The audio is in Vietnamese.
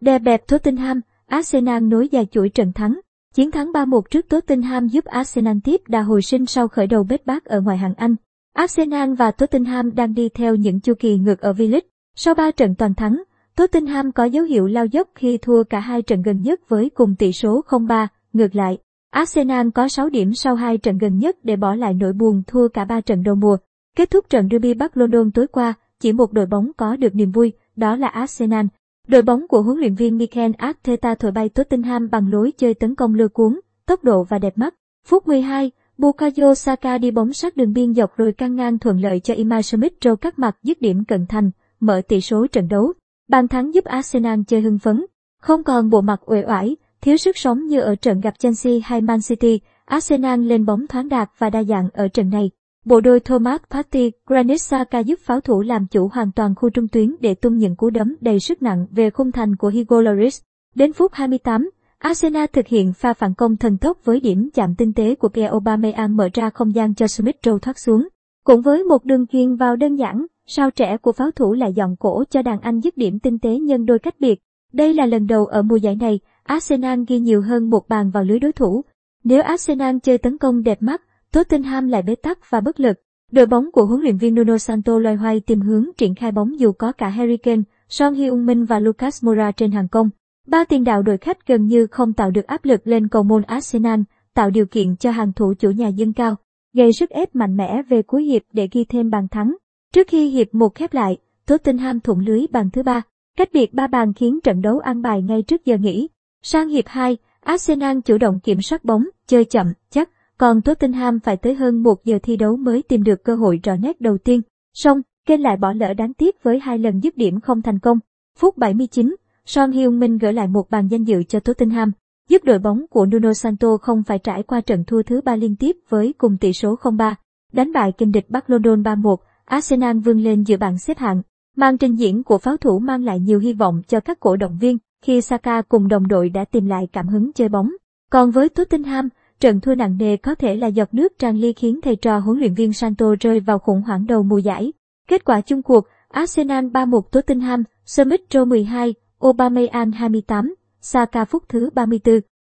Đè bẹp Tottenham, Arsenal nối dài chuỗi trận thắng. Chiến thắng 3-1 trước Tottenham giúp Arsenal tiếp đà hồi sinh sau khởi đầu bết bát ở ngoại hạng Anh. Arsenal và Tottenham đang đi theo những chu kỳ ngược ở V-League. Sau 3 trận toàn thắng, Tottenham có dấu hiệu lao dốc khi thua cả hai trận gần nhất với cùng tỷ số 0-3. Ngược lại, Arsenal có 6 điểm sau hai trận gần nhất để bỏ lại nỗi buồn thua cả 3 trận đầu mùa. Kết thúc trận derby Bắc London tối qua, chỉ một đội bóng có được niềm vui, đó là Arsenal. Đội bóng của huấn luyện viên Mikel Arteta thổi bay Tottenham bằng lối chơi tấn công lừa cuốn, tốc độ và đẹp mắt. Phút 12, Bukayo Saka đi bóng sát đường biên dọc rồi căng ngang thuận lợi cho Imai Smith Rowe cắt mặt dứt điểm cận thành, mở tỷ số trận đấu. Bàn thắng giúp Arsenal chơi hưng phấn, không còn bộ mặt uể oải, thiếu sức sống như ở trận gặp Chelsea hay Man City. Arsenal lên bóng thoáng đạt và đa dạng ở trận này. Bộ đôi Thomas Partey, Granit Xhaka giúp pháo thủ làm chủ hoàn toàn khu trung tuyến để tung những cú đấm đầy sức nặng về khung thành của Hugo Lloris. Đến phút 28, Arsenal thực hiện pha phản công thần tốc với điểm chạm tinh tế của Pierre Aubameyang mở ra không gian cho Smith Rowe thoát xuống. Cũng với một đường chuyền vào đơn giản, sao trẻ của pháo thủ lại dọn cổ cho đàn anh dứt điểm tinh tế nhân đôi cách biệt. Đây là lần đầu ở mùa giải này, Arsenal ghi nhiều hơn một bàn vào lưới đối thủ. Nếu Arsenal chơi tấn công đẹp mắt, Tottenham lại bế tắc và bất lực. Đội bóng của huấn luyện viên Nuno Santo loay hoay tìm hướng triển khai bóng dù có cả Harry Kane, Son Heung-min và Lucas Moura trên hàng công. Ba tiền đạo đội khách gần như không tạo được áp lực lên cầu môn Arsenal, tạo điều kiện cho hàng thủ chủ nhà dâng cao, gây sức ép mạnh mẽ về cuối hiệp để ghi thêm bàn thắng. Trước khi hiệp một khép lại, Tottenham thủng lưới bàn thứ ba, cách biệt ba bàn khiến trận đấu ăn bài ngay trước giờ nghỉ. Sang hiệp 2, Arsenal chủ động kiểm soát bóng, chơi chậm, chắc, còn Tottenham phải tới hơn một giờ thi đấu mới tìm được cơ hội rõ nét đầu tiên. Song, Kane lại bỏ lỡ đáng tiếc với hai lần dứt điểm không thành công. Phút 79, Son Heung-min gỡ lại một bàn danh dự cho Tottenham, giúp đội bóng của Nuno Santo không phải trải qua trận thua thứ ba liên tiếp với cùng tỷ số 0-3. Đánh bại kinh địch Bắc London 3-1, Arsenal vươn lên giữa bảng xếp hạng. Màn trình diễn của pháo thủ mang lại nhiều hy vọng cho các cổ động viên khi Saka cùng đồng đội đã tìm lại cảm hứng chơi bóng. Còn với Tottenham, trận thua nặng nề có thể là giọt nước tràn ly khiến thầy trò huấn luyện viên Santo rơi vào khủng hoảng đầu mùa giải. Kết quả chung cuộc, Arsenal 3-1 Tottenham, Smith Rowe 12, Aubameyang 28, Saka phút thứ 34.